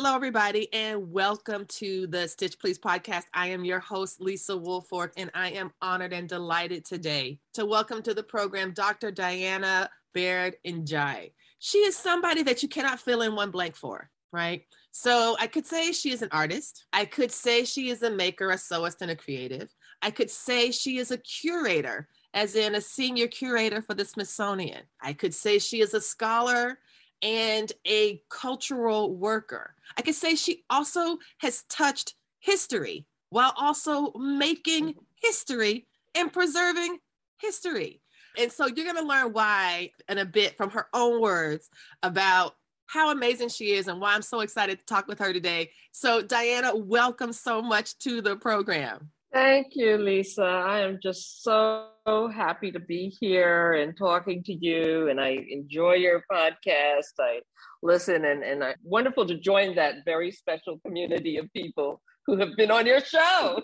Hello, everybody, and welcome to the Stitch Please podcast. I am your host, Lisa Woolfork, and I am honored and delighted today to welcome to the program Dr. Diana Baird N'Diaye. She is somebody that you cannot fill in one blank for, right? So I could say she is an artist. I could say she is a maker, a sewist, and a creative. I could say she is a curator, as in a senior curator for the Smithsonian. I could say she is a scholar and a cultural worker. I could say she also has touched history while also making mm-hmm. history and preserving history. And so you're going to learn why in a bit from her own words about how amazing she is and why I'm so excited to talk with her today. So, Diana, welcome so much to the program. Thank you, Lisa. I am just so happy to be here and talking to you. And I enjoy your podcast. I listen and, and I, wonderful to join that very special community of people who have been on your show.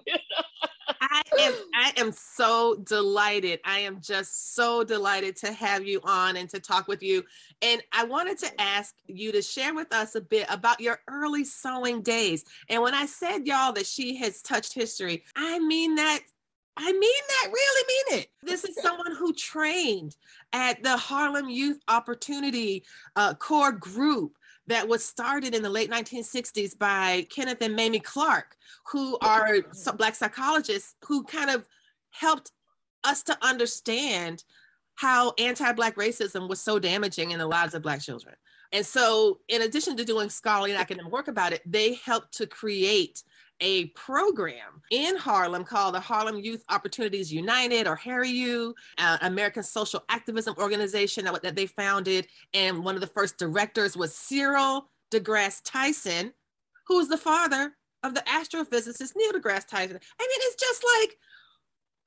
I am I am so delighted. I am just so delighted to have you on and to talk with you. And I wanted to ask you to share with us a bit about your early sewing days. And when I said y'all that she has touched history, I mean that I mean that, really mean it. This is someone who trained at the Harlem Youth Opportunity uh, Core Group that was started in the late 1960s by Kenneth and Mamie Clark, who are Black psychologists who kind of helped us to understand how anti Black racism was so damaging in the lives of Black children. And so, in addition to doing scholarly and academic work about it, they helped to create a program in Harlem called the Harlem Youth Opportunities United or HARYOU, uh, American Social Activism Organization that, that they founded. And one of the first directors was Cyril deGrasse Tyson, who was the father of the astrophysicist Neil deGrasse Tyson. I mean, it's just like,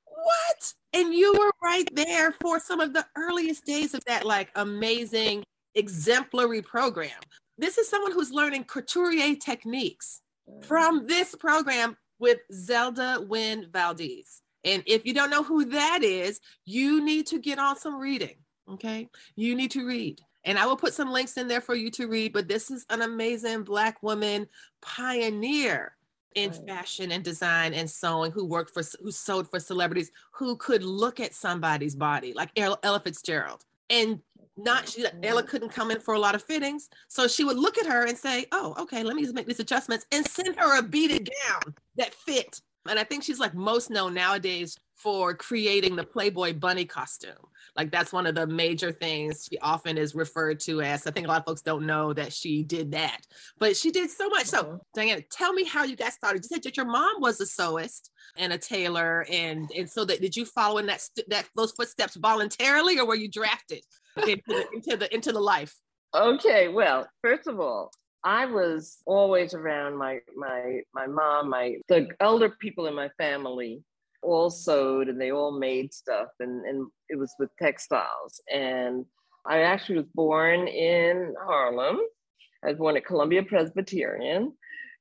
what? And you were right there for some of the earliest days of that like amazing exemplary program. This is someone who's learning couturier techniques from this program with Zelda Wynn Valdez. And if you don't know who that is, you need to get on some reading. Okay. You need to read. And I will put some links in there for you to read. But this is an amazing Black woman pioneer in right. fashion and design and sewing who worked for, who sewed for celebrities who could look at somebody's body, like Ella Fitzgerald, and not she Ella couldn't come in for a lot of fittings. So she would look at her and say, Oh, okay, let me just make these adjustments and send her a beaded gown that fit. And I think she's like most known nowadays for creating the Playboy bunny costume. Like that's one of the major things she often is referred to as. I think a lot of folks don't know that she did that, but she did so much. So, mm-hmm. Diana, tell me how you got started. You said that your mom was a sewist and a tailor, and and so that did you follow in that that those footsteps voluntarily, or were you drafted? Into the, into the into the life? Okay, well, first of all, I was always around my my my mom, my the elder people in my family all sewed and they all made stuff and, and it was with textiles. And I actually was born in Harlem. I was born at Columbia Presbyterian.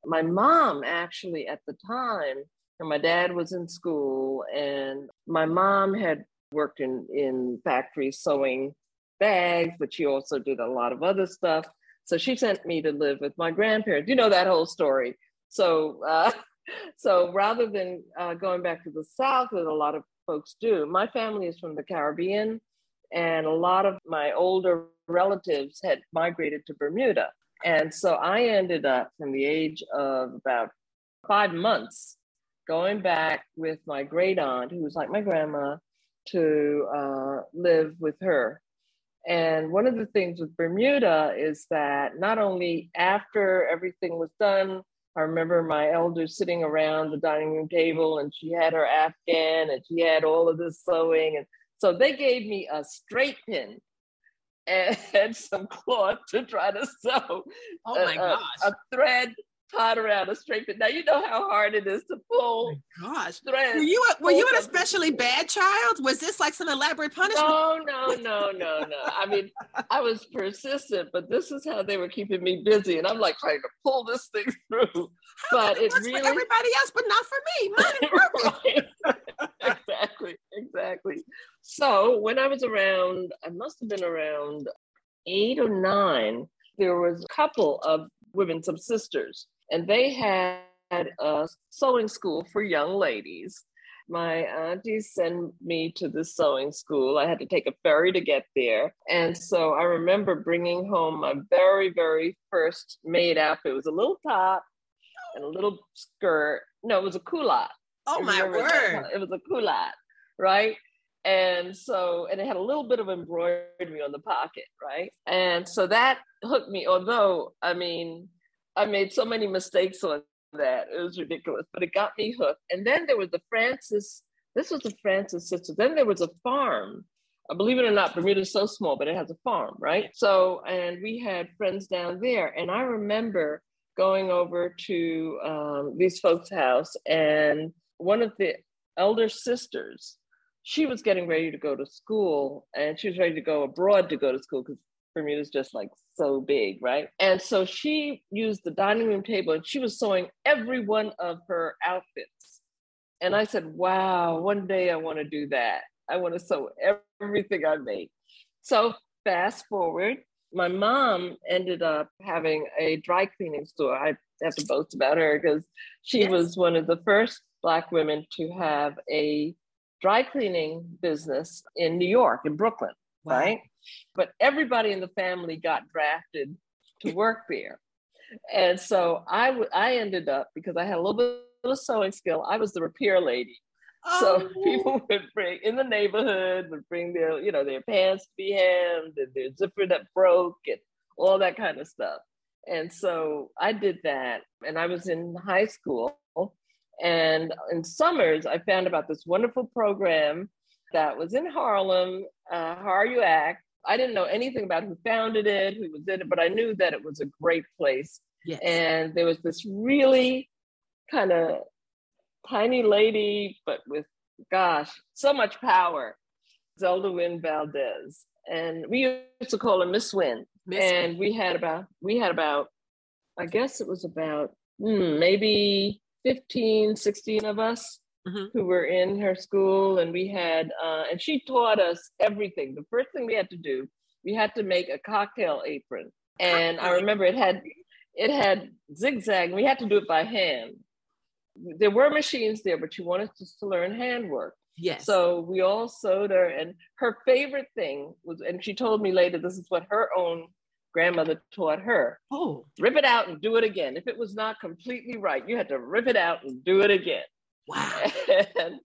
My mom actually at the time, and my dad was in school, and my mom had worked in, in factories sewing bags, but she also did a lot of other stuff. So she sent me to live with my grandparents. You know that whole story. So, uh, so rather than uh, going back to the South, as a lot of folks do, my family is from the Caribbean, and a lot of my older relatives had migrated to Bermuda. And so I ended up from the age of about five months going back with my great aunt, who was like my grandma, to uh, live with her and one of the things with Bermuda is that not only after everything was done, I remember my elders sitting around the dining room table and she had her Afghan and she had all of this sewing. And so they gave me a straight pin and some cloth to try to sew oh my a, a, a thread tied around a fit. Now you know how hard it is to pull. Oh gosh, threads. Were you a, were you an especially bad child? Was this like some elaborate punishment? No, no, no, no, no. I mean, I was persistent, but this is how they were keeping me busy, and I'm like trying to pull this thing through. How but it, it really for everybody else, but not for me. exactly, exactly. So when I was around, I must have been around eight or nine. There was a couple of women, some sisters, and they had a sewing school for young ladies. My auntie sent me to the sewing school. I had to take a ferry to get there. And so I remember bringing home my very, very first made outfit. It was a little top and a little skirt. No, it was a culotte. Oh, my word. It was a culotte, right? And so, and it had a little bit of embroidery on the pocket, right? And so that hooked me, although, I mean, I made so many mistakes on that. It was ridiculous, but it got me hooked. And then there was the Francis, this was the Francis sister. Then there was a farm. Uh, believe it or not, Bermuda's so small, but it has a farm, right? So, and we had friends down there. And I remember going over to um, these folks' house, and one of the elder sisters, she was getting ready to go to school, and she was ready to go abroad to go to school because Bermuda's just like so big, right? And so she used the dining room table and she was sewing every one of her outfits. And I said, wow, one day I want to do that. I want to sew everything I make. So fast forward, my mom ended up having a dry cleaning store. I have to boast about her because she yes. was one of the first Black women to have a dry cleaning business in New York, in Brooklyn, wow. right? But everybody in the family got drafted to work there. And so I, w- I ended up, because I had a little bit of sewing skill, I was the repair lady. Oh. So people would bring in the neighborhood would bring their, you know, their pants to be hemmed and their zipper that broke and all that kind of stuff. And so I did that. And I was in high school. And in summers, I found about this wonderful program that was in Harlem, uh, HARYOU-ACT. I didn't know anything about who founded it, who was in it, but I knew that it was a great place. Yes. And there was this really kind of tiny lady, but with gosh, so much power, Zelda Wynn Valdez. And we used to call her Miss Wynn. Miss and Wynn. we had about we had about, I guess it was about hmm, maybe 15, 16 of us mm-hmm. who were in her school. And we had uh, and she taught us everything. The first thing we had to do, we had to make a cocktail apron. And I remember it had it had zigzag. We had to do it by hand there were machines there, but she wanted us to learn handwork. Yes. So we all sewed her, and her favorite thing was, and she told me later, this is what her own grandmother taught her. Oh. Rip it out and do it again. If it was not completely right, you had to rip it out and do it again. Wow. And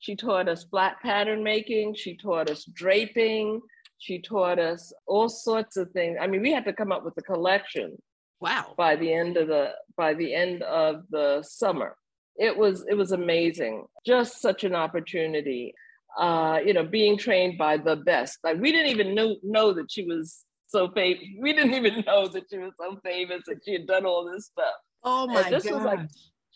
she taught us flat pattern making. She taught us draping. She taught us all sorts of things. I mean, we had to come up with a collection. Wow. By the end of the by the end of the summer it was it was amazing just such an opportunity uh you know being trained by the best like we didn't even know know that she was so famous we didn't even know that she was so famous that she had done all this stuff oh my god was like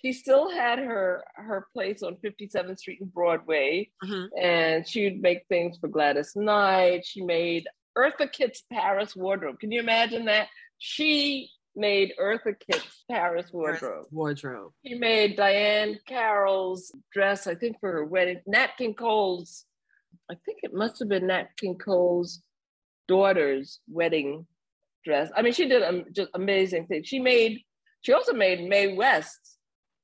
she still had her her place on 57th street and broadway mm-hmm. and she would make things for gladys knight she made eartha kitt's paris wardrobe can you imagine that she made Eartha Kitt's Paris wardrobe. Wardrobe. He made Diahann Carroll's dress, I think, for her wedding. Nat King Cole's, I think it must have been Nat King Cole's daughter's wedding dress. I mean, she did um, just amazing things. She made, she also made Mae West's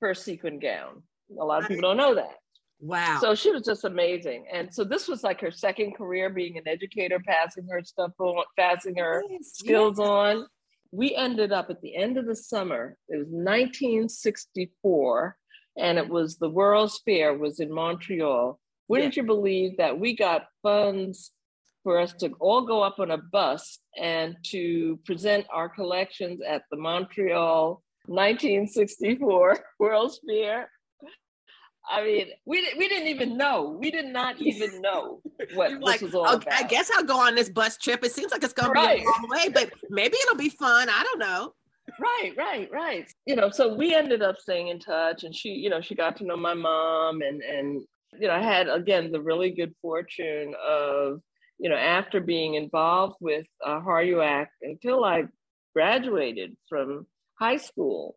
first sequin gown. A lot of people don't know that. Wow. So she was just amazing. And so this was like her second career being an educator, passing her stuff on, passing her yes, skills yes. on we ended up at the end of the summer, it was 1964, and it was the World's Fair was in Montreal. Wouldn't yeah. you believe that we got funds for us to all go up on a bus and to present our collections at the Montreal 1964 World's Fair? I mean, we we didn't even know. We did not even know what like, this was all okay, about. I guess I'll go on this bus trip. It seems like it's going right. to be a long way, but maybe it'll be fun. I don't know. right, right, right. You know, so we ended up staying in touch and she, you know, she got to know my mom and and you know, I had again the really good fortune of, you know, after being involved with uh, HARYOU-ACT until I graduated from high school.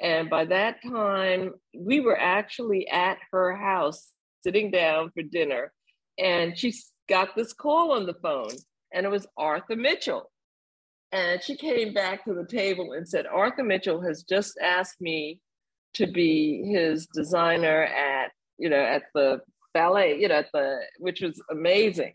And by that time, we were actually at her house sitting down for dinner. And she got this call on the phone, and it was Arthur Mitchell. And she came back to the table and said, Arthur Mitchell has just asked me to be his designer at, you know, at the ballet, you know, at the, which was amazing.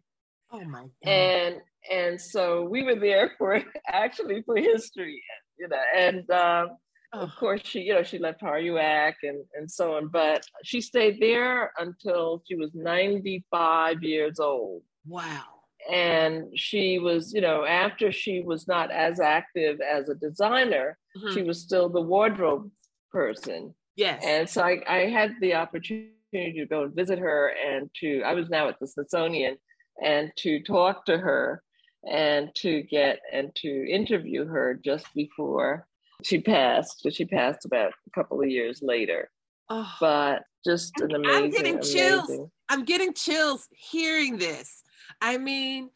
Oh my God. And, and so we were there for actually for history, you know, and, um, of course she you know she left HARYOU-ACT and and so on but she stayed there until she was 95 years old. Wow. And she was you know after she was not as active as a designer mm-hmm. she was still the wardrobe person. Yes. And so I, I had the opportunity to go and visit her and to i was now at the smithsonian and to talk to her and to get and to interview her just before she passed she passed about a couple of years later oh, but just an amazing i'm getting chills amazing. i'm getting chills hearing this I mean,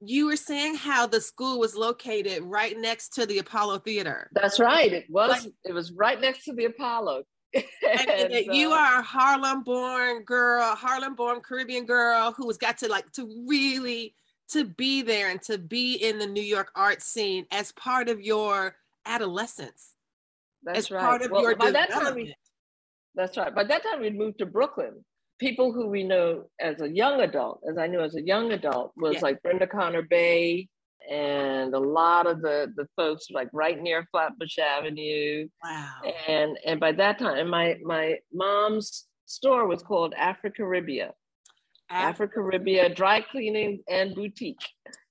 you were saying how the school was located right next to the Apollo Theater. That's right. It was. Like, it was right next to the Apollo. and, and uh, you are a Harlem-born girl, Harlem-born Caribbean girl who has got to like to really to be there and to be in the New York art scene as part of your adolescence. That's as right. part of well, your by development. That time we, that's right. By that time, we'd moved to Brooklyn people who we know as a young adult, as I knew as a young adult, was yeah. like Brenda Connor Bay and a lot of the the folks like right near Flatbush Avenue. Wow. And and by that time, my my mom's store was called Afri-Caribbean. Afri-Caribbean Dry Cleaning and Boutique,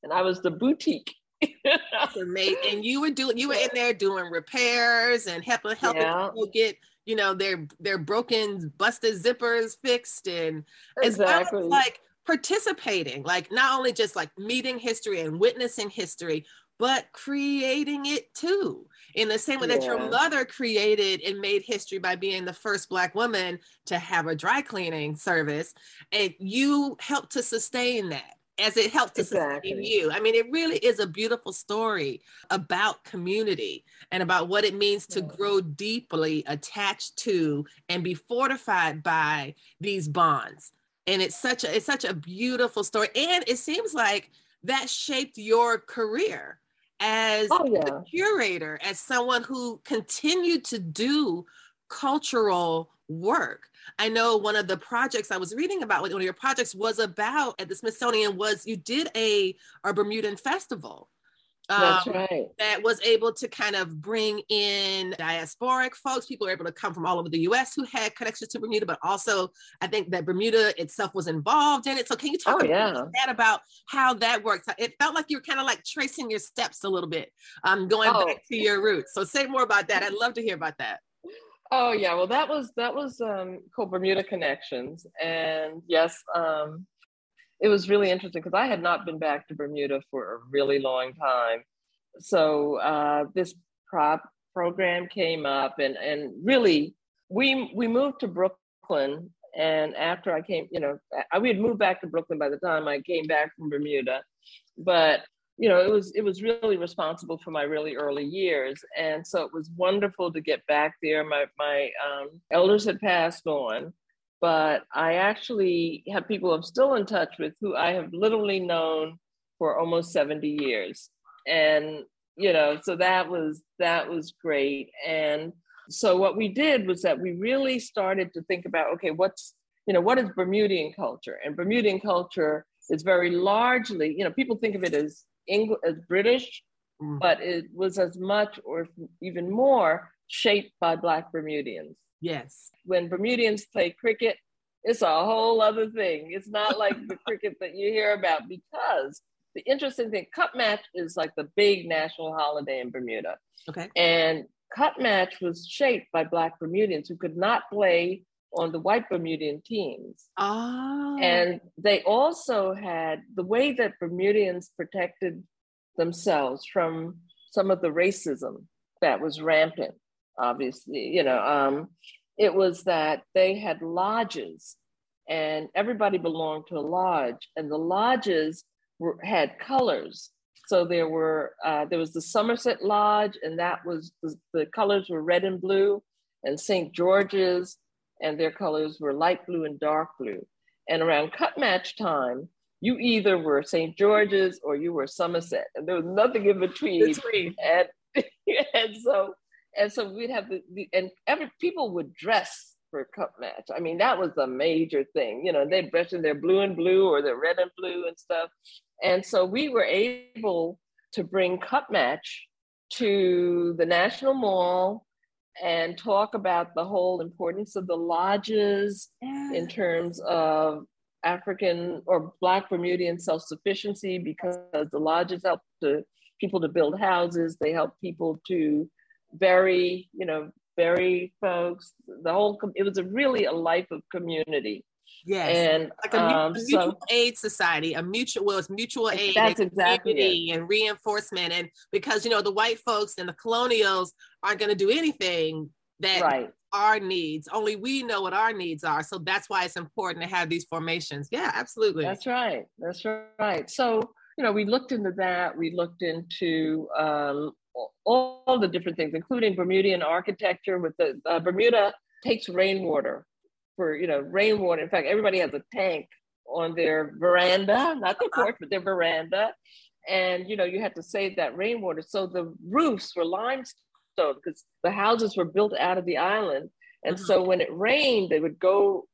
and I was the boutique. That's amazing. And you were doing you were in there doing repairs and helping helping yeah. people get you know their their broken busted zippers fixed and exactly. as well as like participating like not only just like meeting history and witnessing history but creating it too in the same way yeah. that your mother created and made history by being the first black woman to have a dry cleaning service and you helped to sustain that as it helped to exactly. sustain you. I mean, it really is a beautiful story about community and about what it means to grow deeply attached to and be fortified by these bonds. And it's such a it's such a beautiful story. And it seems like that shaped your career as oh, yeah. a curator, as someone who continued to do cultural work I know one of the projects I was reading about, one of your projects was about at the Smithsonian was you did a, a Bermudan festival. That's um, right. That was able to kind of bring in diasporic folks. People were able to come from all over the US who had connections to Bermuda, but also I think that Bermuda itself was involved in it. So, can you talk oh, yeah. about that about how that works? It felt like you were kind of like tracing your steps a little bit, um, going oh. back to your roots. So, say more about that. I'd love to hear about that. Oh yeah, well that was that was um, called Bermuda Connections, and yes, um, it was really interesting because I had not been back to Bermuda for a really long time. So uh, this prop program came up, and and really we we moved to Brooklyn, and after I came, you know, I, we had moved back to Brooklyn by the time I came back from Bermuda, but you know, it was it was really responsible for my really early years, and so it was wonderful to get back there. My my um, elders had passed on, but I actually have people I'm still in touch with who I have literally known for almost seventy years, and you know, so that was that was great. And so what we did was that we really started to think about okay, what's you know, what is Bermudian culture? And Bermudian culture is very largely, you know, people think of it as English, as British, mm. but it was as much or even more shaped by Black Bermudians. Yes. When Bermudians play cricket, it's a whole other thing. It's not like the cricket that you hear about because the interesting thing, cup match is like the big national holiday in Bermuda. Okay. And cup match was shaped by Black Bermudians who could not play on the white Bermudian teams. Oh. And they also had the way that Bermudians protected themselves from some of the racism that was rampant, obviously, you know, um, it was that they had lodges and everybody belonged to a lodge and the lodges were, had colors. So there were, uh, there was the Somerset Lodge and that was, the, the colors were red and blue and St. George's and their colors were light blue and dark blue. And around cup match time, you either were St. George's or you were Somerset, and there was nothing in between. between. And and so and so we'd have the, the and every people would dress for a cup match. I mean, that was a major thing. You know, they'd dress in their blue and blue or their red and blue and stuff. And so we were able to bring cup match to the National Mall and talk about the whole importance of the lodges in terms of African or Black Bermudian self sufficiency because the lodges help to, people to build houses, they help people to bury, you know, bury folks. The whole, it was a really a life of community. Yes, and like a, um, a mutual so, aid society, a mutual well, it's mutual aid. That's exactly and reinforcement, and because you know the white folks and the colonials aren't going to do anything that right our needs. Only we know what our needs are. So that's why it's important to have these formations. Yeah, absolutely. That's right. That's right. So, you know, we looked into that. We looked into um, all the different things, including Bermudian architecture with the uh, Bermuda takes rainwater for, you know, rainwater. In fact, everybody has a tank on their veranda, not their porch, but their veranda. And, you know, you had to save that rainwater. So the roofs were limestone because the houses were built out of the island. And mm-hmm. so when it rained, they would go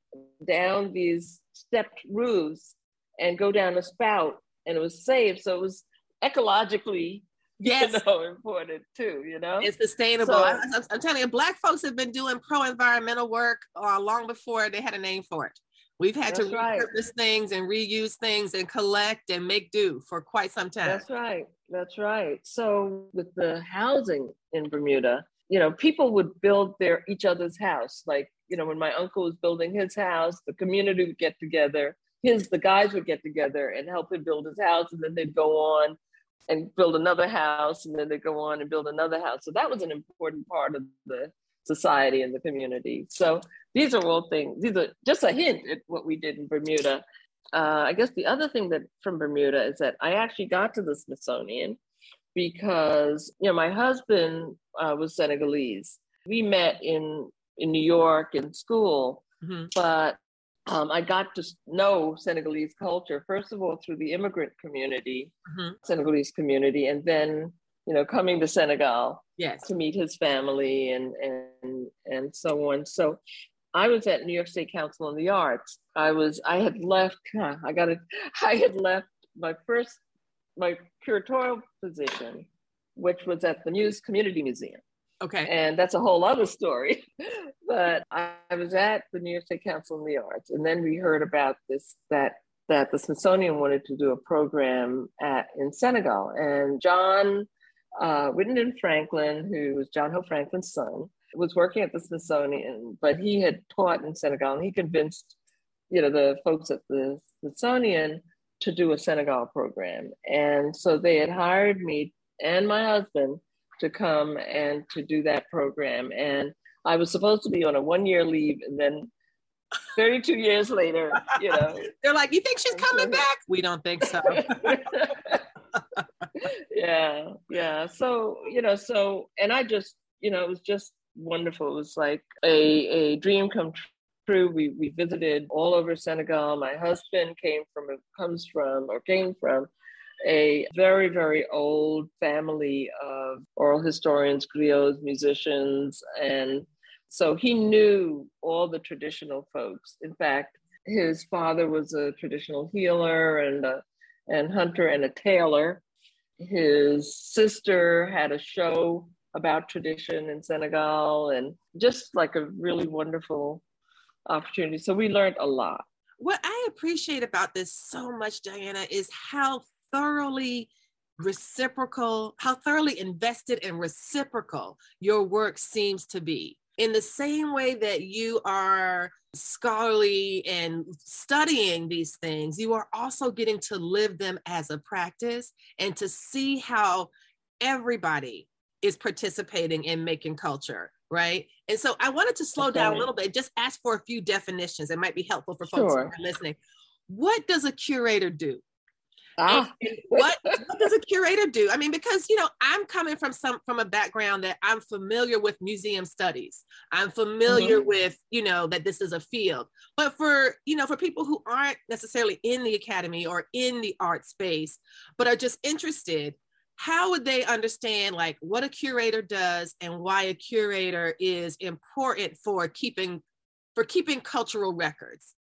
down these stepped roofs and go down a spout, and it was safe. So it was ecologically yes. you know, important too, you know? It's sustainable. So, I, am telling you, Black folks have been doing pro environmental work uh, long before they had a name for it. We've had to repurpose right. things and reuse things and collect and make do for quite some time. That's right. That's right. So with the housing in Bermuda, you know, people would build their each other's house. Like, you know, when my uncle was building his house, the community would get together. His the guys would get together and help him build his house, and then they'd go on and build another house, and then they go on and build another house. So that was an important part of the society and the community. So these are all things, these are just a hint at what we did in Bermuda. Uh, I guess the other thing that from Bermuda is that I actually got to the Smithsonian because, you know, my husband uh, was Senegalese. We met in, in New York in school, mm-hmm. but um, I got to know Senegalese culture, first of all, through the immigrant community, mm-hmm. Senegalese community, and then you know, coming to Senegal yes. to meet his family and and and so on. So I was at New York State Council on the Arts. I was I had left. Huh, I got it. I had left my first my curatorial position, which was at the Muse Community Museum. Okay. And that's a whole other story. but I, was at the New York State Council on the Arts, and then we heard about this that that the Smithsonian wanted to do a program at in Senegal, and John uh, Whittington Franklin, who was John Hope Franklin's son, was working at the Smithsonian, but he had taught in Senegal, and he convinced, you know, the folks at the Smithsonian to do a Senegal program. And so they had hired me and my husband to come and to do that program. And I was supposed to be on a one-year leave, and then 32 years later, you know, they're like, "You think she's coming back?" We don't think so. yeah, yeah. So, you know, so, and I just, you know, it was just wonderful. It was like a, a dream come true. We, we visited all over Senegal. My husband came from, comes from, or came from a very, very old family of oral historians, griots, musicians. And so he knew all the traditional folks. In fact, his father was a traditional healer and a and hunter and a tailor his sister had a show about tradition in Senegal and just like a really wonderful opportunity. So we learned a lot. What I appreciate about this so much, Diana, is how thoroughly reciprocal, how thoroughly invested and reciprocal your work seems to be in the same way that you are scholarly and studying these things, you are also getting to live them as a practice and to see how everybody is participating in making culture, right? And so I wanted to slow okay. down a little bit, just ask for a few definitions. It might be helpful for folks sure. who are listening. What does a curator do? Ah. what, what does a curator do? I mean, because you know, I'm coming from some from a background that I'm familiar with museum studies. I'm familiar mm-hmm. with, you know, that this is a field. But for, you know, for people who aren't necessarily in the academy or in the art space, but are just interested, how would they understand like what a curator does and why a curator is important for keeping for keeping cultural records?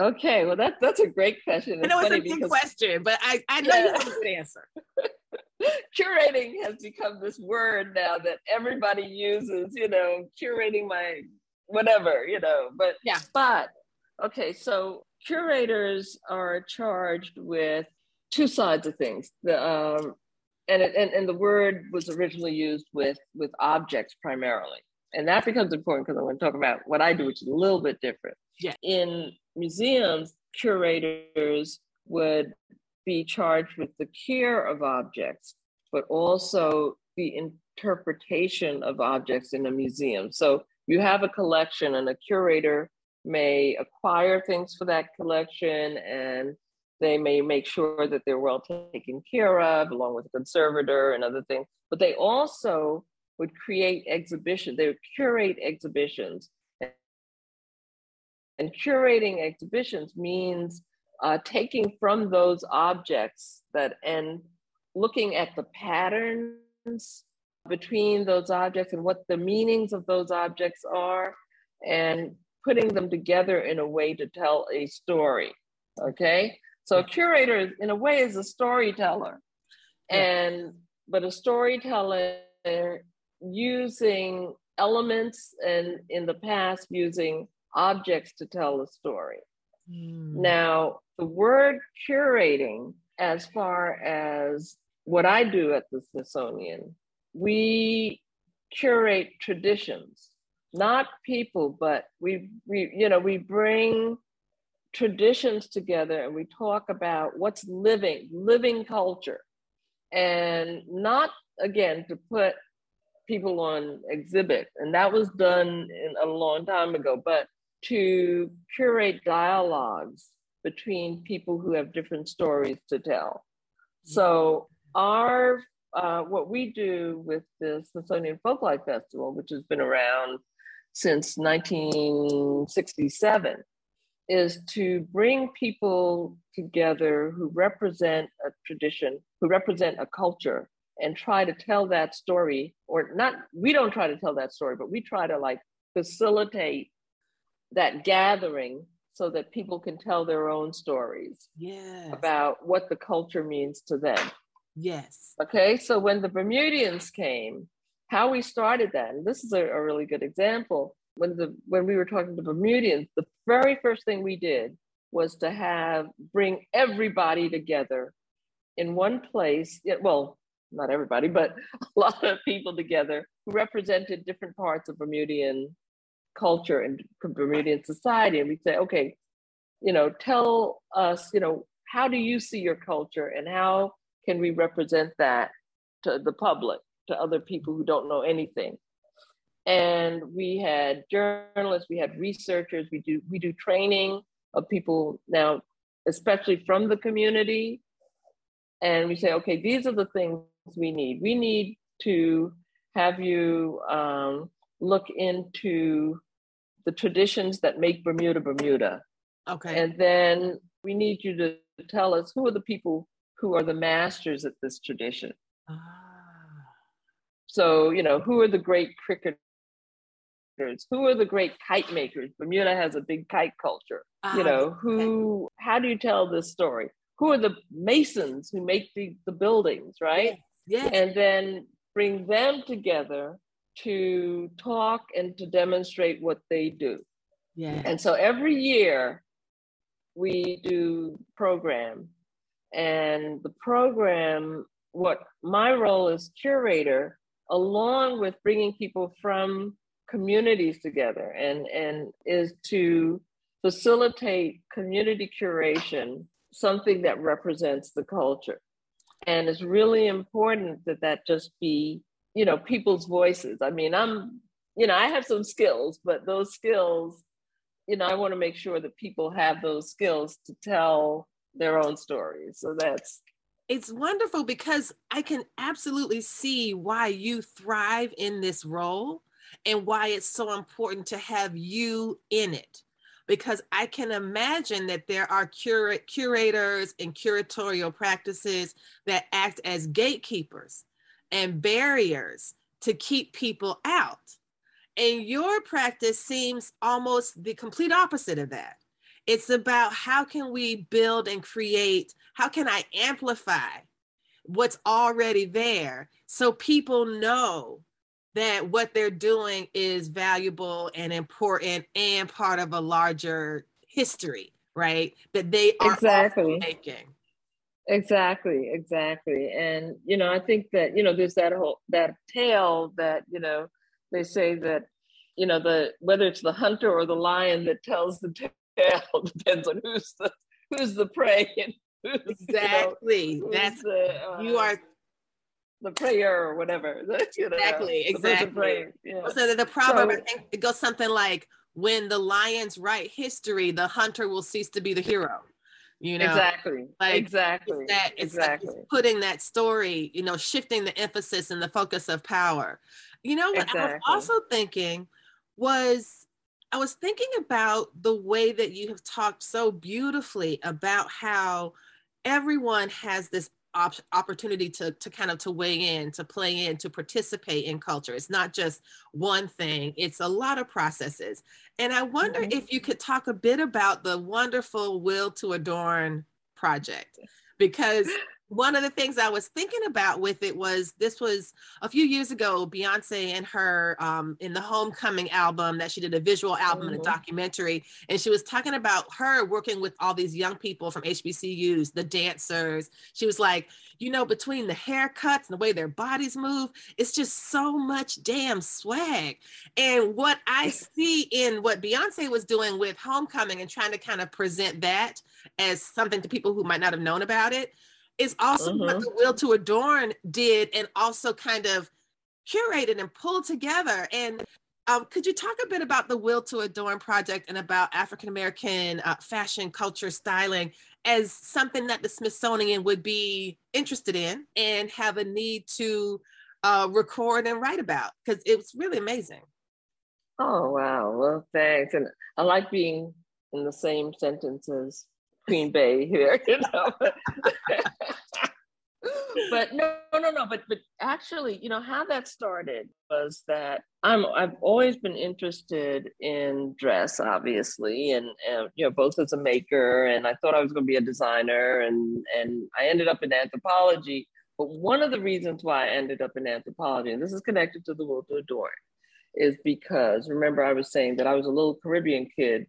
Okay, well that that's a great question. It's I know it's a big question, but I, I know yeah. you have a good answer. curating has become this word now that everybody uses, you know, curating my whatever, you know. But yeah, but okay, so curators are charged with two sides of things. The um, and, it, and and the word was originally used with with objects primarily, and that becomes important because I want to talk about what I do, which is a little bit different. Yeah. In museums, curators would be charged with the care of objects, but also the interpretation of objects in a museum. So you have a collection, and a curator may acquire things for that collection and they may make sure that they're well taken care of along with a conservator and other things but they also would create exhibitions they would curate exhibitions and curating exhibitions means uh, taking from those objects that and looking at the patterns between those objects and what the meanings of those objects are and putting them together in a way to tell a story. Okay. So a curator, in a way, is a storyteller. And but a storyteller using elements and in the past using objects to tell a story. Mm. Now, the word curating, as far as what I do at the Smithsonian, we curate traditions, not people, but we, we you know, we bring traditions together and we talk about what's living, living culture. And not again to put people on exhibit, and that was done in, a long time ago, but to curate dialogues between people who have different stories to tell. So our uh, what we do with the Smithsonian Folklife Festival, which has been around since 1967, is to bring people together who represent a tradition, who represent a culture, and try to tell that story. Or not, we don't try to tell that story, but we try to like facilitate that gathering so that people can tell their own stories yes. about what the culture means to them. Yes. Okay, so when the Bermudians came, how we started that, and this is a, a really good example. When the when we were talking to Bermudians, the very first thing we did was to have bring everybody together in one place. Well, not everybody, but a lot of people together who represented different parts of Bermudian culture and Bermudian society. And we say, okay, you know, tell us, you know, how do you see your culture and how can we represent that to the public, to other people who don't know anything? And we had journalists, we had researchers, we do we do training of people now, especially from the community. And we say, okay, these are the things we need. We need to have you um, look into the traditions that make Bermuda Bermuda. Okay. And then we need you to tell us who are the people who are the masters at this tradition. Ah. So, you know, who are the great cricketers? Who are the great kite makers? Bermuda has a big kite culture. Ah, you know, who, okay. how do you tell this story? Who are the masons who make the, the buildings, right? Yeah. And then bring them together to talk and to demonstrate what they do. Yeah. And so every year we do program and the program what my role as curator along with bringing people from communities together and and is to facilitate community curation something that represents the culture and it's really important that that just be you know, people's voices. I mean, I'm, you know, I have some skills, but those skills, you know, I want to make sure that people have those skills to tell their own stories. So that's it's wonderful because I can absolutely see why you thrive in this role and why it's so important to have you in it. Because I can imagine that there are cura- curators and curatorial practices that act as gatekeepers and barriers to keep people out. And your practice seems almost the complete opposite of that. It's about how can we build and create, how can I amplify what's already there so people know that what they're doing is valuable and important and part of a larger history, right? That they are exactly making. Exactly, exactly. And you know, I think that, you know, there's that whole that tale that, you know, they say that, you know, the whether it's the hunter or the lion that tells the tale depends on who's the who's the prey and who's, exactly. You know, That's the, uh, you are the prayer or whatever. You know, exactly, exactly. Yeah. So the proverb, so, I think it goes something like, "When the lions write history, the hunter will cease to be the hero." You know, exactly, like exactly. It's that it's exactly. Like putting that story, you know, shifting the emphasis and the focus of power. You know what exactly. I was also thinking was I was thinking about the way that you have talked so beautifully about how everyone has this op- opportunity to to kind of to weigh in to play in to participate in culture it's not just one thing it's a lot of processes and i wonder mm-hmm. if you could talk a bit about the wonderful will to adorn project because one of the things I was thinking about with it was this was a few years ago, Beyonce and her um, in the Homecoming album that she did a visual album mm-hmm. and a mm-hmm. documentary. And she was talking about her working with all these young people from HBCUs, the dancers. She was like, you know, between the haircuts and the way their bodies move, it's just so much damn swag. And what I see in what Beyonce was doing with Homecoming and trying to kind of present that as something to people who might not have known about it is also what mm-hmm. the Will to Adorn did and also kind of curated and pulled together. And um, could you talk a bit about the Will to Adorn project and about African American uh, fashion, culture, styling as something that the Smithsonian would be interested in and have a need to uh, record and write about? Because it was really amazing. Oh, wow. Well, thanks. And I like being in the same sentences Queen Bey here, you know. but no, no, no. But but actually, you know, how that started was that I'm I've always been interested in dress, obviously, and, and you know, both as a maker, and I thought I was going to be a designer, and and I ended up in anthropology. But one of the reasons why I ended up in anthropology, and this is connected to the Will to Adorn, is because remember I was saying that I was a little Caribbean kid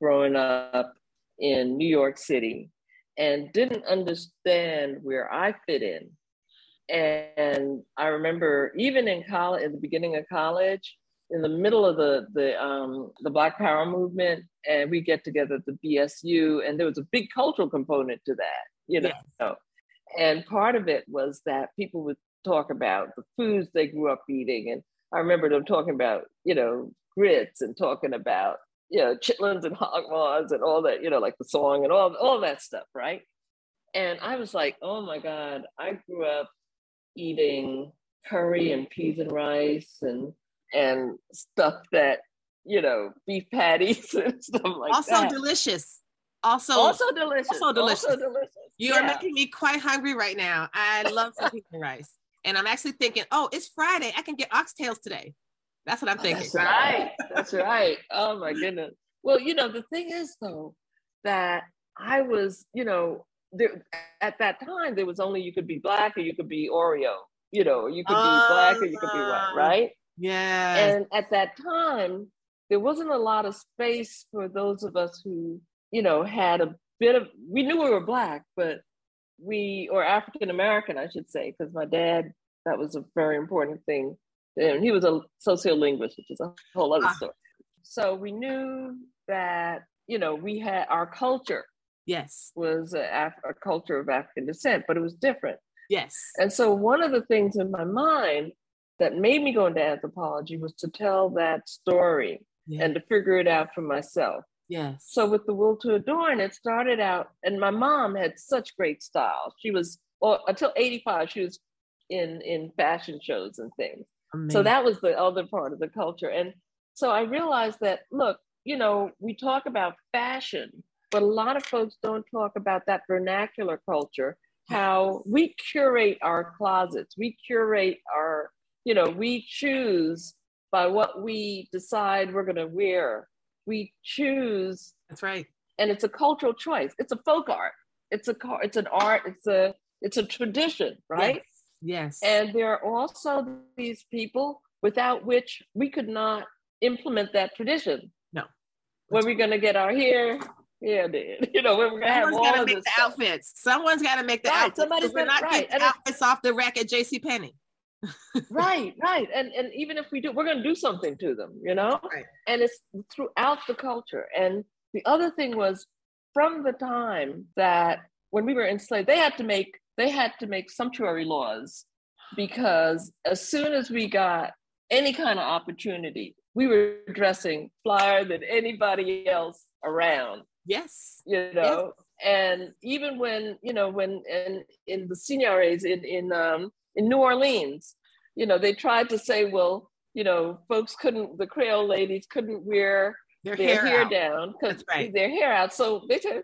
growing up in New York City and didn't understand where I fit in. And I remember even in college, at the beginning of college, in the middle of the the um, the Black Power movement, and we get together at the BSU, and there was a big cultural component to that, you know. Yeah. And part of it was that people would talk about the foods they grew up eating, and I remember them talking about, you know, grits and talking about you know, chitlins and hog maws and all that, you know, like the song and all, all that stuff, right? And I was like, oh my God, I grew up eating curry and peas and rice and and stuff that, you know, beef patties and stuff like also that. Also delicious. Also, also delicious. Also delicious. Also delicious. You yeah. are making me quite hungry right now. I love some peas and rice. And I'm actually thinking, oh, it's Friday. I can get oxtails today. That's what I'm thinking. That's right. That's right. Oh my goodness. Well, you know, the thing is though, that I was, you know, there at that time there was only you could be black or you could be Oreo, you know, you could be black or you could be white, ah, right? Yeah. And at that time, there wasn't a lot of space for those of us who, you know, had a bit of we knew we were black, but we or African American, I should say, because my dad, that was a very important thing and he was a sociolinguist, which is a whole other ah. story. So we knew that you know we had our culture. Yes, was a, Af- a culture of African descent, but it was different. Yes. And so one of the things in my mind that made me go into anthropology was to tell that story yeah. and to figure it out for myself. Yes. So with the will to adorn, it started out, and my mom had such great style. She was well until 85, she was in in fashion shows and things. Amazing. So that was the other part of the culture. And so I realized that look, you know, we talk about fashion, but a lot of folks don't talk about that vernacular culture, how we curate our closets, we curate our, you know, we choose by what we decide we're going to wear. We choose. That's right. And it's a cultural choice. It's a folk art. It's a it's an art. It's a it's a tradition, right? Yes. Yes. And there are also these people without which we could not implement that tradition. No. When we're going to get our hair, yeah. You know, we're gonna have all gotta of make the stuff. outfits. Someone's got to make the right. outfits. Somebody's we're not right. getting outfits off the rack at J.C. Penney. right, right, and and even if we do, we're gonna do something to them, you know. Right. And it's throughout the culture. And the other thing was, from the time that when we were enslaved, they had to make they had to make sumptuary laws because as soon as we got any kind of opportunity, we were dressing flyer than anybody else around. Yes. You know, yes. and even when, you know, when in, in the seigneuries in, in, um, in New Orleans, you know, they tried to say, well, you know, folks couldn't, the Creole ladies couldn't wear their, their hair, hair down because right. their hair out. So they said,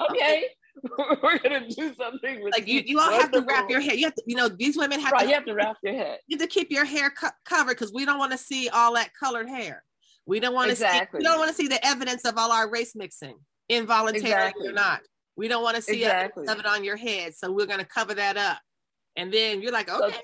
okay. we're gonna do something with like you. You all have to wrap your hair. You have to, you know, these women have right, to. You have to wrap your head. You have to keep your hair co- covered because we don't want to see all that colored hair. We don't want to exactly. see. We don't want to see the evidence of all our race mixing, involuntary exactly. or not. We don't want to see exactly. of it on your head, so we're gonna cover that up. And then you're like, okay, so,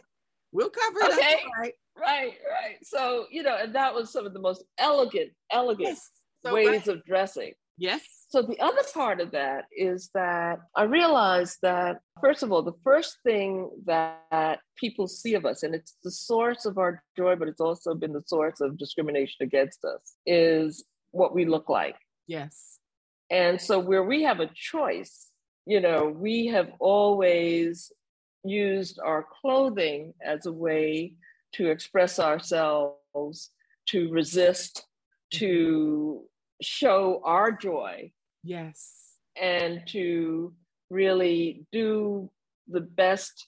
we'll cover it okay. up. Right, right, right. So you know, and that was some of the most elegant, elegant yes. so ways right. of dressing. Yes. So the other part of that is that I realized that, first of all, the first thing that people see of us, and it's the source of our joy, but it's also been the source of discrimination against us, is what we look like. Yes. And so where we have a choice, you know, we have always used our clothing as a way to express ourselves, to resist, to show our joy. Yes. And to really do the best,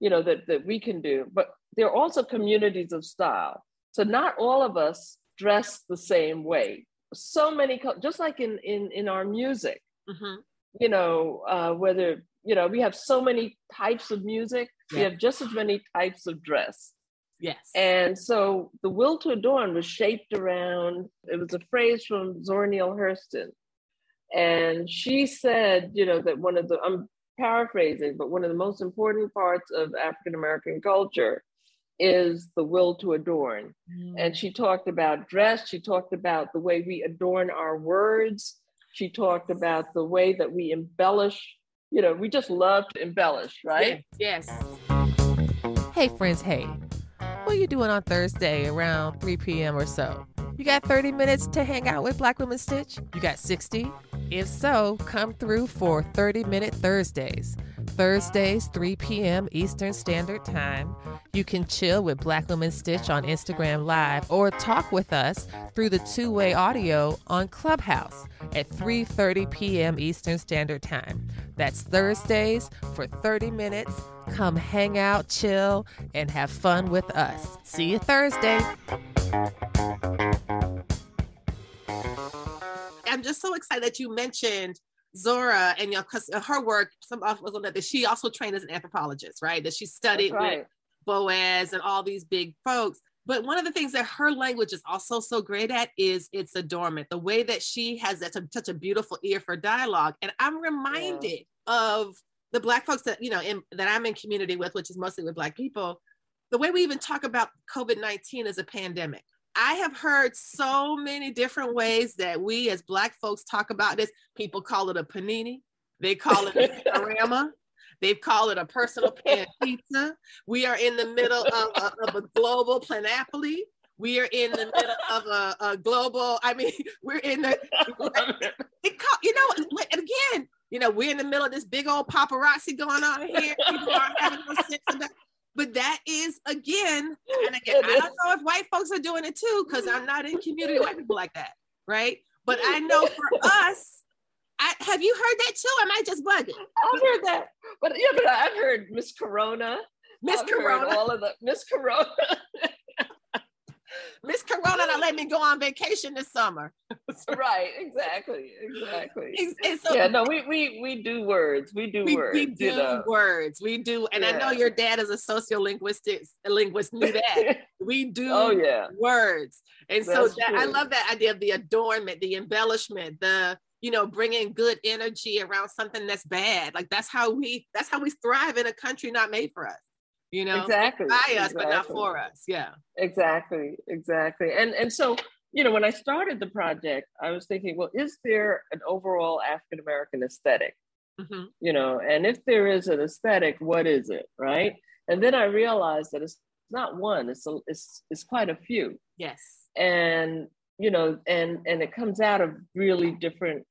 you know, that, that we can do. But there are also communities of style. So not all of us dress the same way. So many, just like in in in our music, mm-hmm. you know, uh, whether you know we have so many types of music, yeah. we have just as many types of dress. Yes. And so the will to adorn was shaped around, it was a phrase from Zora Neale Hurston. And she said, you know, that one of the, I'm paraphrasing, but one of the most important parts of African American culture is the will to adorn. Mm. And she talked about dress, she talked about the way we adorn our words, she talked about the way that we embellish. You know, we just love to embellish, right? Yes. yes. Hey, friends, hey. What are you doing on Thursday around 3 p.m. or so? You got 30 minutes to hang out with Black Women Stitch? You got 60? If so, come through for 30 Minute Thursdays. Thursdays, 3 p.m. Eastern Standard Time. You can chill with Black Women Stitch on Instagram Live or talk with us through the two-way audio on Clubhouse at 3:30 p.m. Eastern Standard Time. That's Thursdays for 30 minutes. Come hang out, chill, and have fun with us. See you Thursday. I'm just so excited that you mentioned Zora and you know, cause uh, her work, some of us that she also trained as an anthropologist, right? That she studied right. with Boas and all these big folks. But one of the things that her language is also so great at is its adornment, the way that she has that such a beautiful ear for dialogue. And I'm reminded yeah. of the black folks that you know in, that I'm in community with, which is mostly with black people. The way we even talk about COVID 19 as a pandemic, I have heard so many different ways that we as Black folks talk about this. People call it a panini, they call it a panorama, they call it a personal pan pizza. We are in the middle of a, of a global planapoli. We are in the middle of a, a global, I mean, we're in the, it call, you know, and again, you know, we're in the middle of this big old paparazzi going on here. People are having no sense about but that is again, and again, I don't know if white folks are doing it too, because I'm not in community white people like that, right? But I know for us, I, have you heard that too? Am I just bugging? I've heard that, but yeah, but I've heard Miss Corona, Miss Corona, all of the Miss Corona. Miss Corona not let me go on vacation this summer. right, exactly, exactly. And so, yeah, no, we we we do words. We do we, words. We do you know? words. We do, and Yeah. I know your dad is a sociolinguistic a linguist. Knew that we do oh yeah, words, and so that, I love that idea of the adornment, the embellishment, the you know bringing good energy around something that's bad. Like that's how we that's how we thrive in a country not made for us. You know, exactly. by us, but not for us. Yeah. Exactly, exactly. And and so, you know, when I started the project, I was thinking, well, is there an overall African American aesthetic? Mhm. You know, and if there is an aesthetic, what is it, right? And then I realized that it's not one; it's a, it's it's quite a few, Yes. and you know, and and it comes out of really different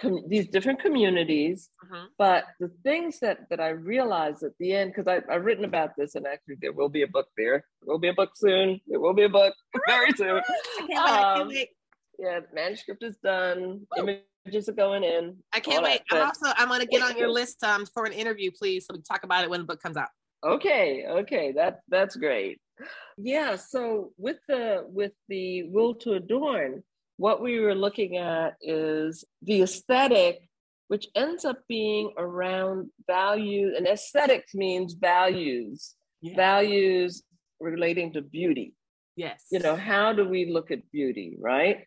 com- these different communities. Mhm. But the things that that I realized at the end, because I've written about this, and actually there will be a book there. There will be a book soon. There will be a book very soon. I can't wait. Um. Yeah, the manuscript is done. Woo. Images are going in. I can't wait. that, I'm also I'm gonna get on your list um for an interview, please, so we can talk about it when the book comes out. Okay, okay, that that's great. Yeah, so with the with the will to adorn, what we were looking at is the aesthetic, which ends up being around value, and aesthetics means values, Yeah. values relating to beauty. Yes. You know, how do we look at beauty, right?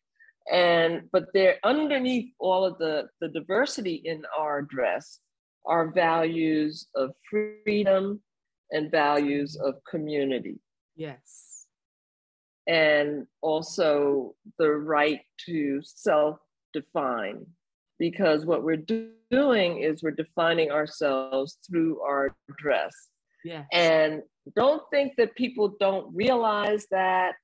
And but there underneath all of the the diversity in our dress are values of freedom and values of community Yes. And also the right to self define because what we're do- doing is we're defining ourselves through our dress Yeah. and don't think that people don't realize that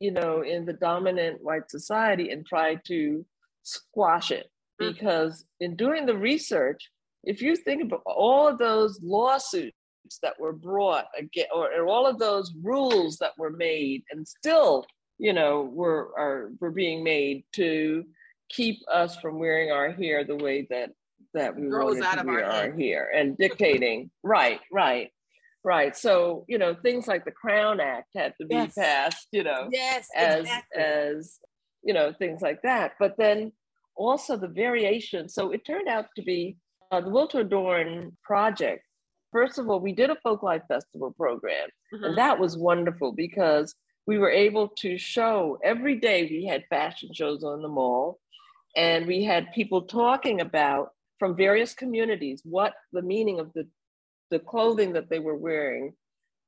you know in the dominant white society and try to squash it Mm. because in doing the research if you think about all of those lawsuits that were brought again or, or all of those rules that were made and still you know were are were being made to keep us from wearing our hair the way that that we Grows wanted out to of our wear our hair and dictating right right right so you know things like the crown act had to be Yes. passed you know Yes. as exactly. as you know things like that but then also the variation so it turned out to be uh, the will to adorn project first of all we did a folk life festival program Mhm. and that was wonderful because we were able to show every day we had fashion shows on the mall and we had people talking about from various communities what the meaning of the the clothing that they were wearing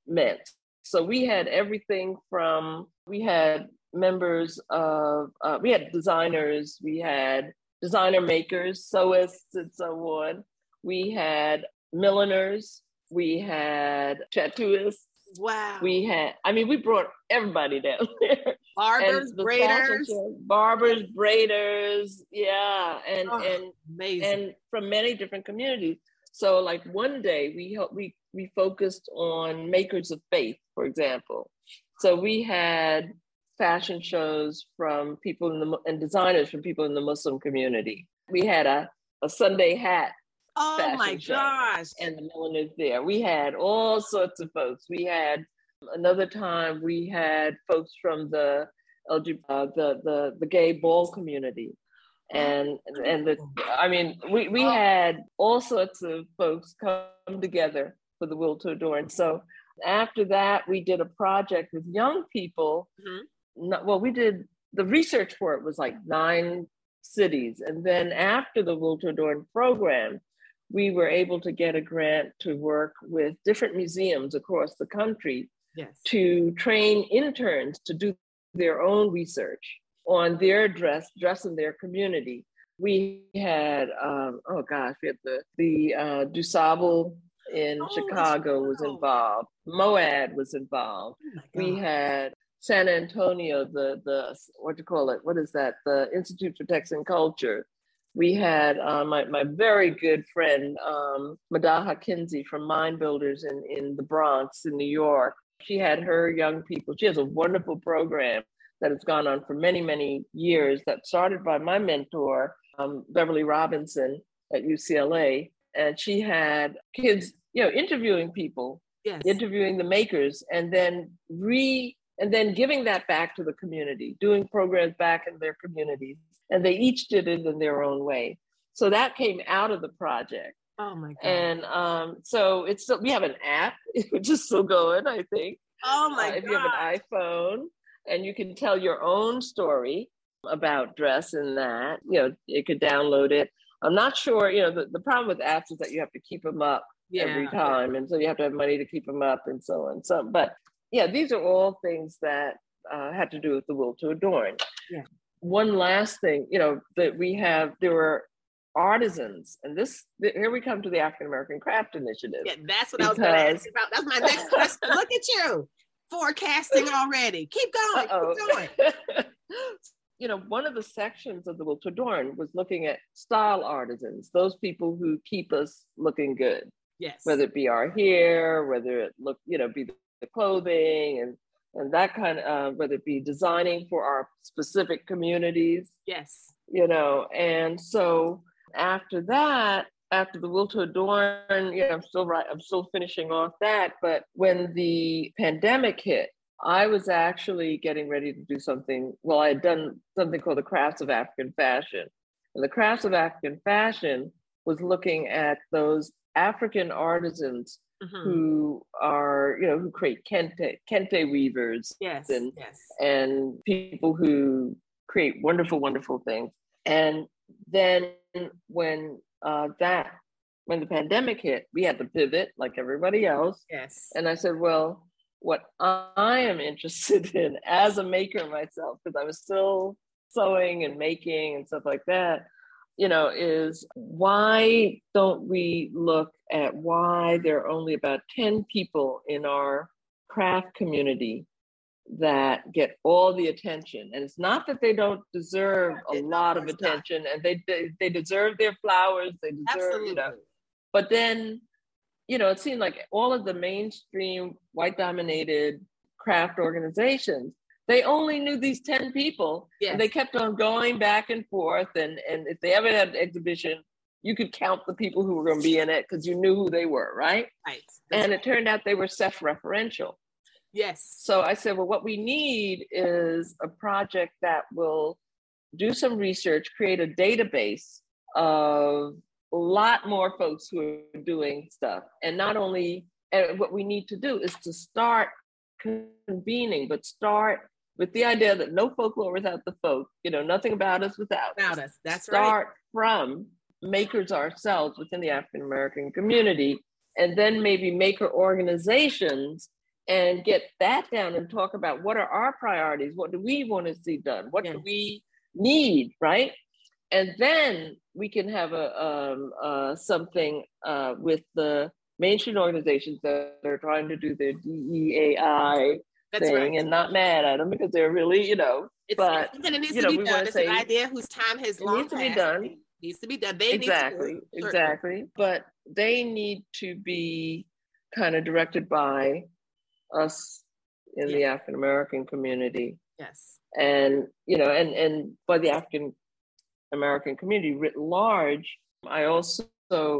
meant so we had everything from we had members of uh, we had designers we had designer makers sewists and so on we had milliners we had tattooists wow. we had i mean we brought everybody down there barbers, the braiders. barbers braiders yeah and Oh, and Amazing. and from many different communities. So, like one day, we helped, we we focused on makers of faith, for example. So we had fashion shows from people in the and designers from people in the Muslim community. We had a a Sunday hat oh my gosh. and the milliners there. We had all sorts of folks. We had another time we had folks from the LG, uh, the the the gay ball community, and and the I mean we we had all sorts of folks come together for the Will to Adorn. So after that, we did a project with young people. Mhm. Not, well, we did the research for it was like nine cities, and then after the Will to Adorn program, we were able to get a grant to work with different museums across the country yes. to train interns to do their own research on their dress, dress in their community. We had, um, oh gosh, we had the, the uh, DuSable in Oh, Chicago was involved. Moad was involved. Oh We had San Antonio, the, the, what do you call it? What is that? The Institute for Texan Culture. We had uh, my, my very good friend, um, Madaha Kinsey from Mind Builders in, in the Bronx in New York. She had her young people. She has a wonderful program that has gone on for many, many years that started by my mentor, um, Beverly Robinson at UCLA. And she had kids, you know, interviewing people, Yes. interviewing the makers, and then re and then giving that back to the community, doing programs back in their communities. And they each did it in their own way. So that came out of the project. Oh my god. And um, so it's still, we have an app, which is still going, I think. oh my Uh, god. if you have an iPhone and you can tell your own story about dress and that, you know, you could download it. I'm not sure, you know, the, the problem with apps is that you have to keep them up every time. And so you have to have money to keep them up and so on. So, but yeah, these are all things that uh, had to do with the will to adorn. Yeah. One last thing, you know, that we have, there were artisans, and this, here we come to the African American Craft Initiative. Yeah, that's what I was going to ask about. That's my next question. Look at you forecasting already. Keep going. Uh-oh. Keep going. you know, one of the sections of the Will to Adorn was looking at style artisans, those people who keep us looking good, Yes. whether it be our hair, whether it look, you know, be the clothing and and that kind of, uh, whether it be designing for our specific communities, yes. you know. And so after that, after the Will to Adorn, yeah, I'm still right, I'm still finishing off that. But when the pandemic hit, I was actually getting ready to do something. Well, I had done something called the Crafts of African Fashion. And the Crafts of African Fashion was looking at those African artisans Mhm. who are, you know, who create kente, kente weavers Yes. and yes. and people who create wonderful, wonderful things. And then when uh, that, when the pandemic hit, we had to pivot like everybody else. Yes. And I said, well, what I am interested in as a maker myself, because I was still sewing and making and stuff like that, you know, is why don't we look at why there are only about 10 people in our craft community that get all the attention and it's not that they don't deserve a lot of of course not. attention and they, they they deserve their flowers they deserve Absolutely. you know but then you know it seemed like all of the mainstream white dominated craft organizations they only knew these 10 people Yes. and they kept on going back and forth and and if they ever had an exhibition you could count the people who were going to be in it because you knew who they were right right. and it turned out they were self-referential yes. so I said, well, what we need is a project that will do some research, create a database of a lot more folks who are doing stuff. And not only, and what we need to do is to start convening, but start with the idea that no folklore without the folk, you know, nothing about us without About us. That's right. start from makers ourselves within the African American community, and then maybe maker organizations and get that down and talk about what are our priorities? What do we want to see done? What do we need, right? And then we can have a um, uh, something uh, with the mainstream organizations that are trying to do their DEAI That's thing right. and not mad at them because they're really, you know, It's, but, it's something that needs you to be done. It's an idea whose time has it long needs to be done. Needs to be done. They exactly need to do exactly but they need to be kind of directed by us in the african american community Yes. and you know and and by the african american community writ large i also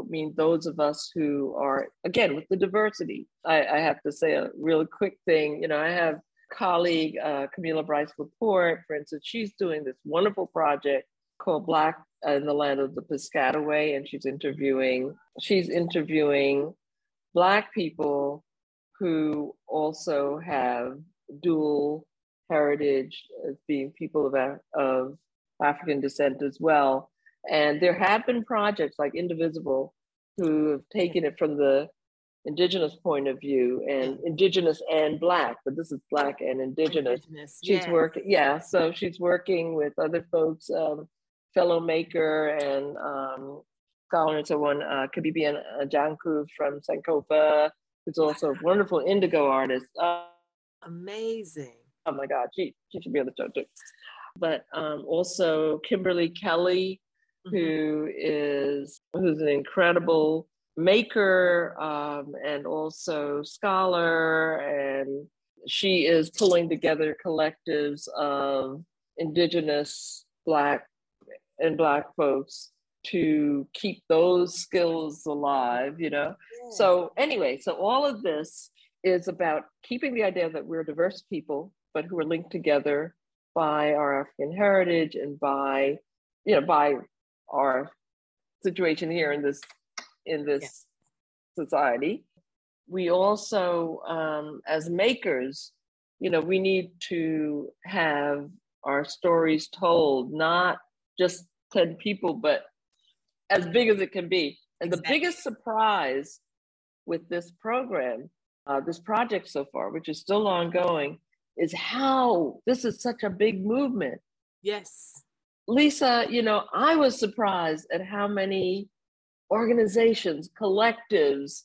mean those of us who are again with the diversity i, I have to say a real quick thing you know i have colleague uh, camila bryce laporte for instance she's doing this wonderful project called black in the land of the piscataway and she's interviewing she's interviewing black people who also have dual heritage as being people of, of African descent as well. And there have been projects like Indivisible who have taken it from the indigenous point of view and indigenous and black, but this is black and indigenous. Indigenous, She's yes. working, yeah, so she's working with other folks, um, fellow maker and um, scholar and so on, uh, Kabibi Janku from Sankofa, who's also a wonderful indigo artist. Uh, Amazing. oh my God, she, she should be on the show too. But um, also Kimberly Kelly, mm-hmm. who is who's an incredible maker um, and also scholar and she is pulling together collectives of indigenous black and black folks to keep those skills alive you know yeah. so anyway so all of this is about keeping the idea that we're diverse people but who are linked together by our african heritage and by you know by our situation here in this in this yeah. society we also um, as makers you know we need to have our stories told not just 10 people but as big as it can be and exactly. the biggest surprise with this program uh, this project so far which is still ongoing is how this is such a big movement yes lisa you know i was surprised at how many organizations collectives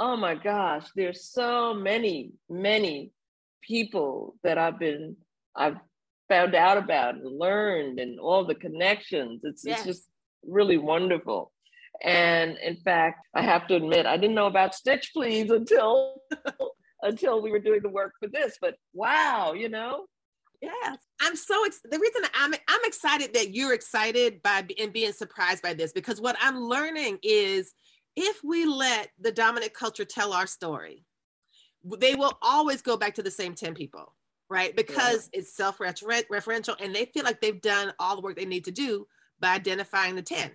oh my gosh, there's so many, many people that I've been, I've found out about and learned and all the connections. It's, yes. it's just really wonderful. And in fact, I have to admit, I didn't know about Stitch Please until until we were doing the work for this. But wow, you know, yeah, I'm so ex- the reason I'm I'm excited that you're excited by and being surprised by this because what I'm learning is if we let the dominant culture tell our story, they will always go back to the same 10 people, right? Because yeah. it's self referential and they feel like they've done all the work they need to do by identifying the 10.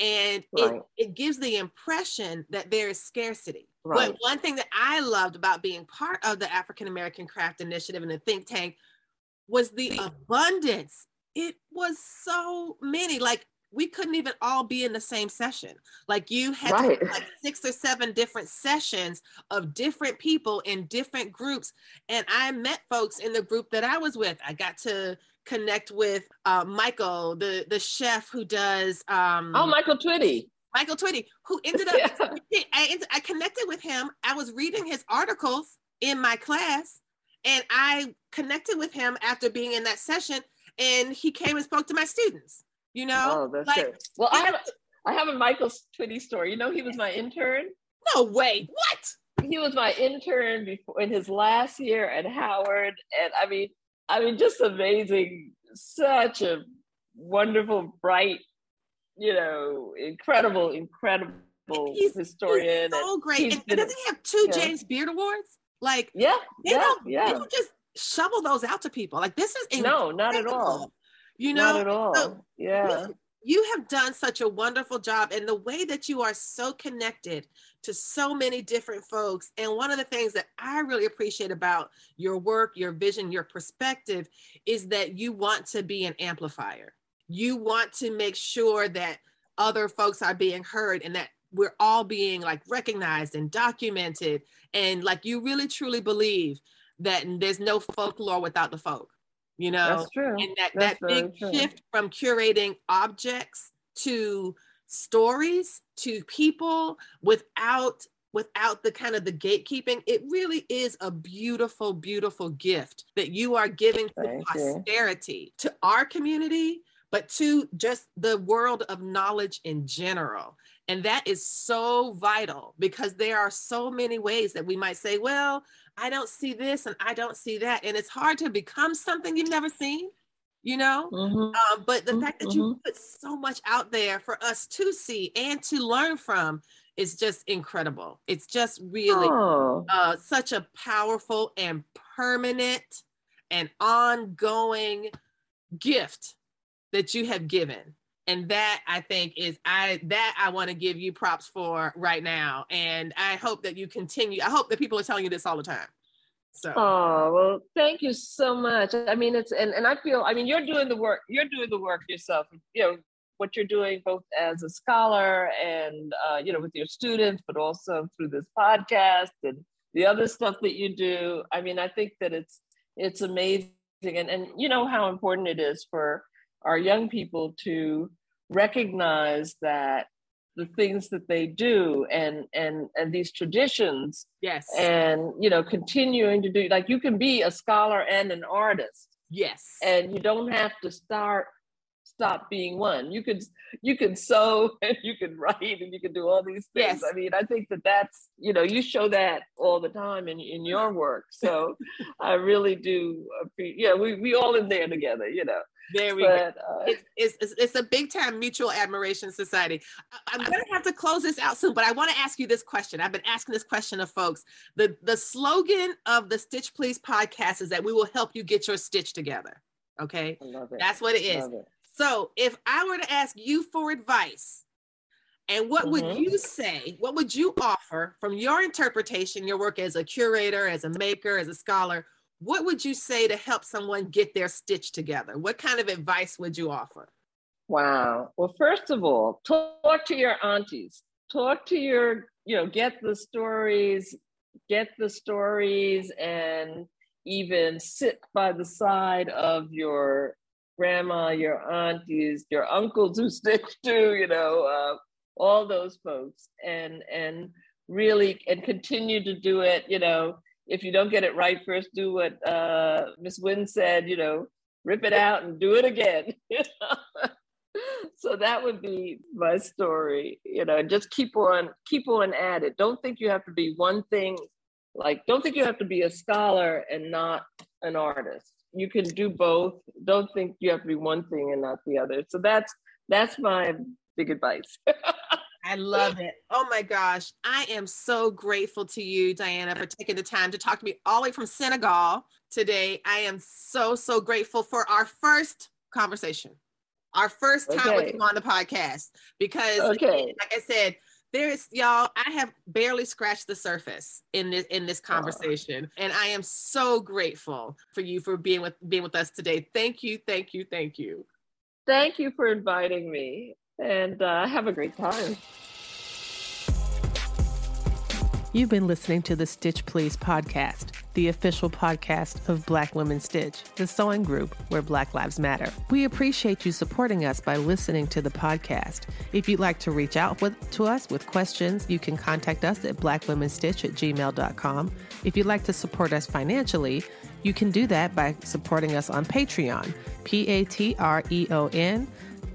And right. it, it gives the impression that there is scarcity. Right. But one thing that I loved about being part of the African American Craft Initiative and the think tank was the abundance. It was so many. Like we couldn't even all be in the same session. Like you had right. like six or seven different sessions of different people in different groups. And I met folks in the group that I was with. I got to connect with uh, Michael, the the chef who does. Um, oh, Michael Twitty. Michael Twitty, who ended up. yeah. I, I connected with him. I was reading his articles in my class, and I connected with him after being in that session. And he came and spoke to my students you know? Oh, that's like, good. Well, I have I have a Michael Twitty story. You know, he was my intern. No way. What? He was my intern before in his last year at Howard, and I mean, I mean, just amazing. Such a wonderful, bright, you know, incredible, incredible he's, historian. He's so great. And, and doesn't he have two yeah. James Beard Awards? Like, yeah, they yeah, don't, yeah. They don't just shovel those out to people. Like, this is incredible. no, not at all. you know? not at all so yeah. you, you have done such a wonderful job and the way that you are so connected to so many different folks. And one of the things that i really appreciate about your work your vision your perspective is that you want to be an amplifier. You want to make sure that other folks are being heard and that we're all being like recognized and documented. And like you really truly believe that there's no folklore without the folk you know? That's true. And that that's that big true. shift from curating objects to stories to people without without the kind of the gatekeeping it really is a beautiful beautiful gift that you are giving to posterity to our community but to just the world of knowledge in general and that is so vital because there are so many ways that we might say well I don't see this and I don't see that. And it's hard to become something you've never seen, you know? Mm-hmm. Um, but the mm-hmm. fact that you mm-hmm. put so much out there for us to see and to learn from is just incredible. It's just really oh. uh, such a powerful and permanent and ongoing gift that you have given and that i think is i that i want to give you props for right now. And i hope that you continue i hope that people are telling you this all the time. So. Oh well thank you so much. I mean it's and, and i feel i mean you're doing the work you're doing the work yourself you know what you're doing both as a scholar and uh, you know with your students but also through this podcast and the other stuff that you do. I mean i think that it's it's amazing. And, and you know how important it is for our young people to recognize that the things that they do and and and these traditions yes and you know continuing to do like you can be a scholar and an artist yes and you don't have to start stop being one. You could you could sew and you could write and you could do all these things. Yes. I mean, I think that that's you know you show that all the time in in your work. So I really do. Yeah, we we all in there together. You know. There we go. Uh, It's, it's, it's, it's a big time mutual admiration society. I- I'm going to have to close this out soon, but I want to ask you this question. I've been asking this question of folks. The, the slogan of the Stitch Please podcast is that we will help you get your stitch together. Okay. I love it. That's what it is. It. So if I were to ask you for advice, and what would Mhm. you say? What would you offer from your interpretation, your work as a curator, as a maker, as a scholar? What would you say to help someone get their stitch together? What kind of advice would you offer? Wow. Well, first of all, talk to your aunties. Talk to your, you know, get the stories, get the stories, and even sit by the side of your grandma, your aunties, your uncles who stitch too, you know, uh, all those folks, and and really and continue to do it. You know, if you don't get it right first, do what uh, Miss Wynn said. You know, rip it out and do it again. so that would be my story you know just keep on keep on at it don't think you have to be one thing like don't think you have to be a scholar and not an artist you can do both don't think you have to be one thing and not the other so that's that's my big advice I love it. Oh my gosh. I am so grateful to you, Diana, for taking the time to talk to me all the way from Senegal today. I am so, so grateful for our first conversation, our first time with you on the podcast. Because, Okay. like I said, there's y'all, I have barely scratched the surface in this in this conversation. And I am so grateful for you for being with being with us today. Thank you, thank you, thank you. thank you for inviting me and uh, have a great time You've been listening to the Stitch Please podcast, the official podcast of Black Women Stitch, the sewing group where Black Lives Matter. We appreciate you supporting us by listening to the podcast. If you'd like to reach out with, to us with questions, you can contact us at blackwomenstitch at gmail.com. If you'd like to support us financially, you can do that by supporting us on Patreon, P A T R E O N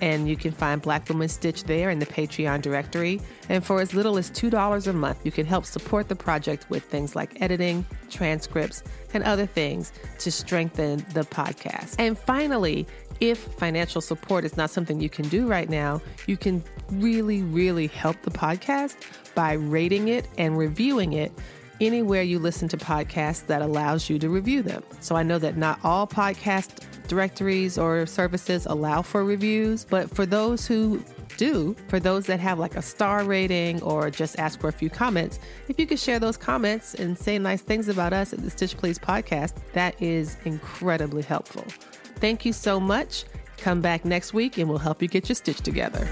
and you can find Black Women Stitch there in the Patreon directory. And for as little as $2 a month, you can help support the project with things like editing, transcripts, and other things to strengthen the podcast. And finally, if financial support is not something you can do right now, you can really, really help the podcast by rating it and reviewing it anywhere you listen to podcasts that allows you to review them. So I know that not all podcast directories or services allow for reviews, but for those who do, for those that have like a star rating or just ask for a few comments, if you could share those comments and say nice things about us at the Stitch Please podcast, that is incredibly helpful. Thank you so much. Come back next week and we'll help you get your stitch together.